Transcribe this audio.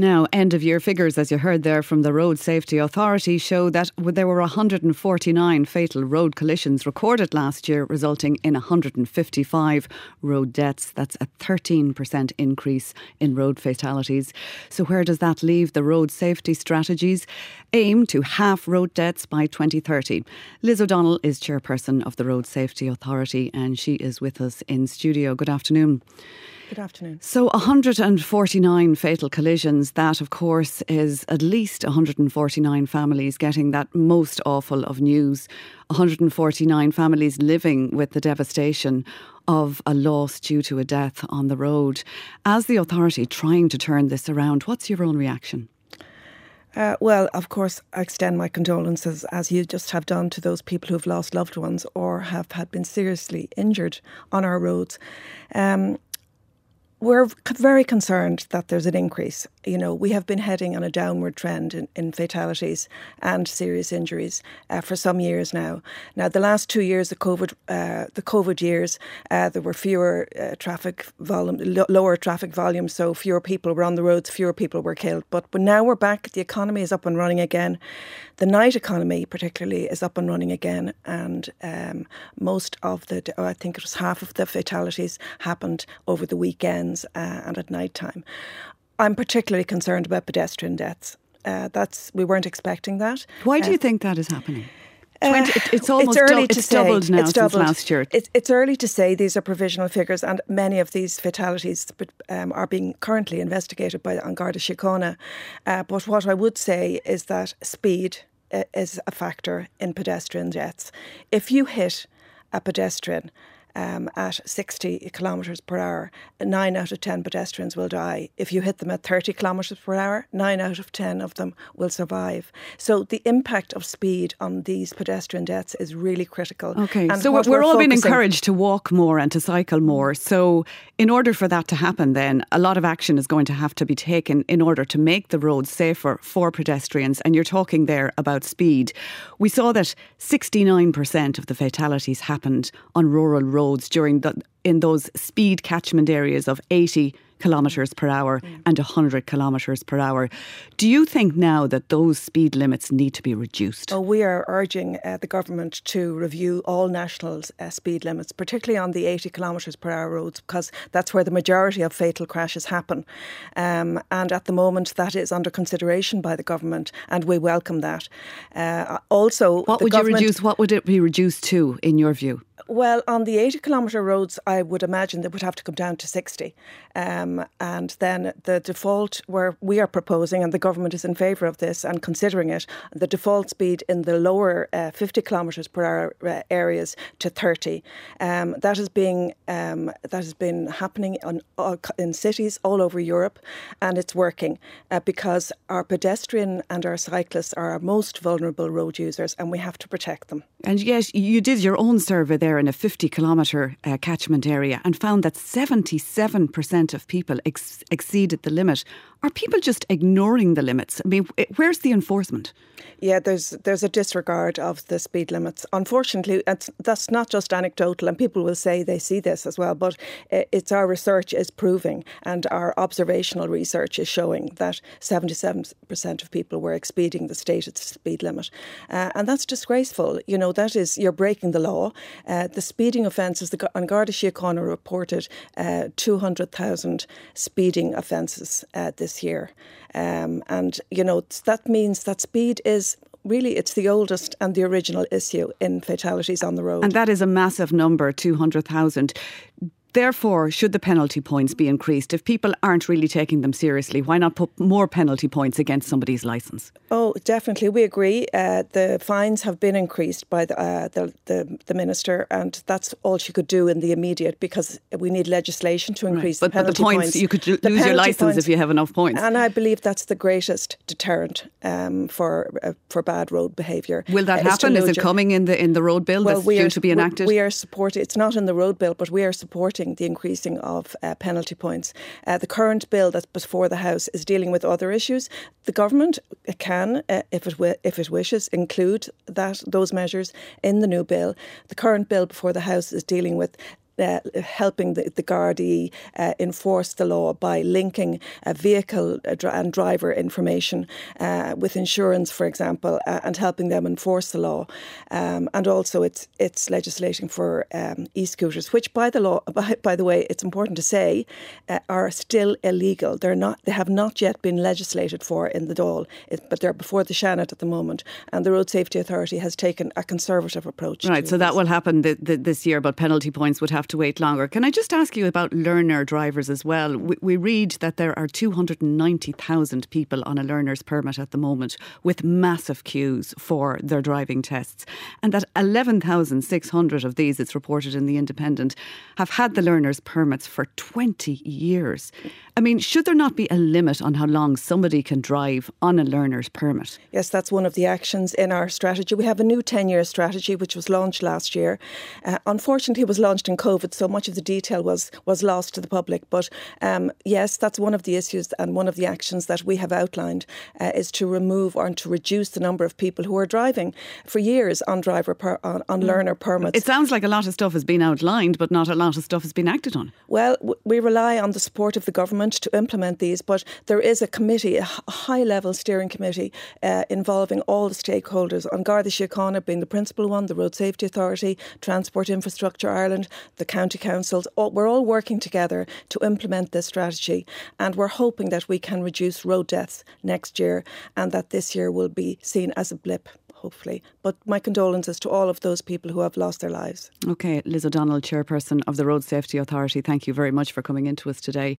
Now, end of year figures, as you heard there from the Road Safety Authority, show that there were 149 fatal road collisions recorded last year, resulting in 155 road deaths. That's a 13% increase in road fatalities. So, where does that leave the road safety strategies? Aim to half road deaths by 2030. Liz O'Donnell is chairperson of the Road Safety Authority and she is with us in studio. Good afternoon. Good afternoon. So, 149 fatal collisions. That, of course, is at least 149 families getting that most awful of news. 149 families living with the devastation of a loss due to a death on the road. As the authority trying to turn this around, what's your own reaction? Uh, well, of course, I extend my condolences, as you just have done, to those people who've lost loved ones or have had been seriously injured on our roads. Um, we're very concerned that there's an increase. You know, we have been heading on a downward trend in, in fatalities and serious injuries uh, for some years now. Now, the last two years, the COVID, uh, the COVID years, uh, there were fewer uh, traffic volume, lo- lower traffic volumes, so fewer people were on the roads, fewer people were killed. But but now we're back. The economy is up and running again. The night economy, particularly, is up and running again, and um, most of the, I think it was half of the fatalities happened over the weekend weekends uh, and at night time. I'm particularly concerned about pedestrian deaths. Uh, that's we weren't expecting that. Why do uh, you think that is happening? 20, it, it's almost it's early to it's say. doubled now it's doubled. since last year. It's, it's, early to say. These are provisional figures, and many of these fatalities um, are being currently investigated by An Garda Síochána. Uh, but what I would say is that speed uh, is a factor in pedestrian deaths. If you hit a pedestrian um, at 60 kilometres per hour, nine out of 10 pedestrians will die. If you hit them at 30 kilometres per hour, nine out of 10 of them will survive. So the impact of speed on these pedestrian deaths is really critical. Okay, and so we're, we're all being encouraged to walk more and to cycle more. So, in order for that to happen, then a lot of action is going to have to be taken in order to make the roads safer for pedestrians. And you're talking there about speed. We saw that 69% of the fatalities happened on rural roads roads during the in those speed catchment areas of 80 kilometres per hour mm. and 100 kilometres per hour. Do you think now that those speed limits need to be reduced? Oh, we are urging uh, the government to review all national uh, speed limits, particularly on the 80 kilometres per hour roads, because that's where the majority of fatal crashes happen. Um, and at the moment, that is under consideration by the government, and we welcome that. Uh, also, what would you reduce? What would it be reduced to, in your view? Well, on the 80 kilometre roads, I would imagine they would have to come down to 60. Um, and then the default, where we are proposing, and the government is in favour of this and considering it, the default speed in the lower uh, 50 kilometres per hour uh, areas to 30. Um, that is being um, that has been happening on, uh, in cities all over Europe, and it's working uh, because our pedestrian and our cyclists are our most vulnerable road users, and we have to protect them. And yes, you did your own survey there in a 50 kilometre uh, catchment area and found that 77% of people ex- exceeded the limit. Are people just ignoring the limits? I mean, where's the enforcement? Yeah, there's there's a disregard of the speed limits. Unfortunately, that's not just anecdotal, and people will say they see this as well. But it's our research is proving, and our observational research is showing that 77% of people were exceeding the stated speed limit, uh, and that's disgraceful. You know, that is you're breaking the law. Uh, the speeding offences, the Garda Síochána reported uh, 200,000 speeding offences uh, this year. Um, and, you know, that means that speed is really it's the oldest and the original issue in fatalities on the road. And that is a massive number, 200,000. Therefore, should the penalty points be increased? If people aren't really taking them seriously, why not put more penalty points against somebody's licence? Oh, definitely. We agree. Uh, the fines have been increased by the, uh, the, the, the, Minister, and that's all she could do in the immediate because we need legislation to increase right. but, the penalty but the points, points. You could lose your licence if you have enough points. And I believe that's the greatest deterrent um, for uh, for bad road behaviour. Will that uh, happen? Is it coming in the in the road bill well, that's due are, to be enacted? We are supporting, it's not in the road bill, but we are supporting the increasing of uh, penalty points. Uh, the current bill that's before the House is dealing with other issues. The government can, uh, if it if it wishes, include that those measures in the new bill. The current bill before the House is dealing with uh, helping the, the Gardaí uh, enforce the law by linking vehicle and driver information with insurance, for example, and helping them enforce the law. Um, and also, it's it's legislating for um, e-scooters, which, by the law, by, by the way, it's important to say, are still illegal. They're not. They have not yet been legislated for in the Dáil, but they're before the Seanad at the moment, and the Road Safety Authority has taken a conservative approach. Right, so this. that will happen th- th- this year, but penalty points would have to wait longer. Can I just ask you about learner drivers as well? We, we read that there are 290,000 people on a learner's permit at the moment with massive queues for their driving tests, and that 11,600 of these, it's reported in The Independent, have had the learner's permits for 20 years. I mean, should there not be a limit on how long somebody can drive on a learner's permit? Yes, that's one of the actions in our strategy. We have a new 10 year strategy which was launched last year. Uh, unfortunately, it was launched in COVID, so much of the detail was, was lost to the public. But um, yes, that's one of the issues and one of the actions that we have outlined uh, is to remove or to reduce the number of people who are driving for years on driver per, on, on mm. learner permits. It sounds like a lot of stuff has been outlined, but not a lot of stuff has been acted on. Well, we rely on the support of the government to implement these, but there is a committee, a high level steering committee uh, involving all the stakeholders, An Garda Síochána being the principal one, the Road Safety Authority, Transport Infrastructure Ireland, the county councils. All, we're all working together to implement this strategy, and we're hoping that we can reduce road deaths next year and that this year will be seen as a blip hopefully. But my condolences to all of those people who have lost their lives. Okay, Liz O'Donnell, Chairperson of the Road Safety Authority, thank you very much for coming into us today.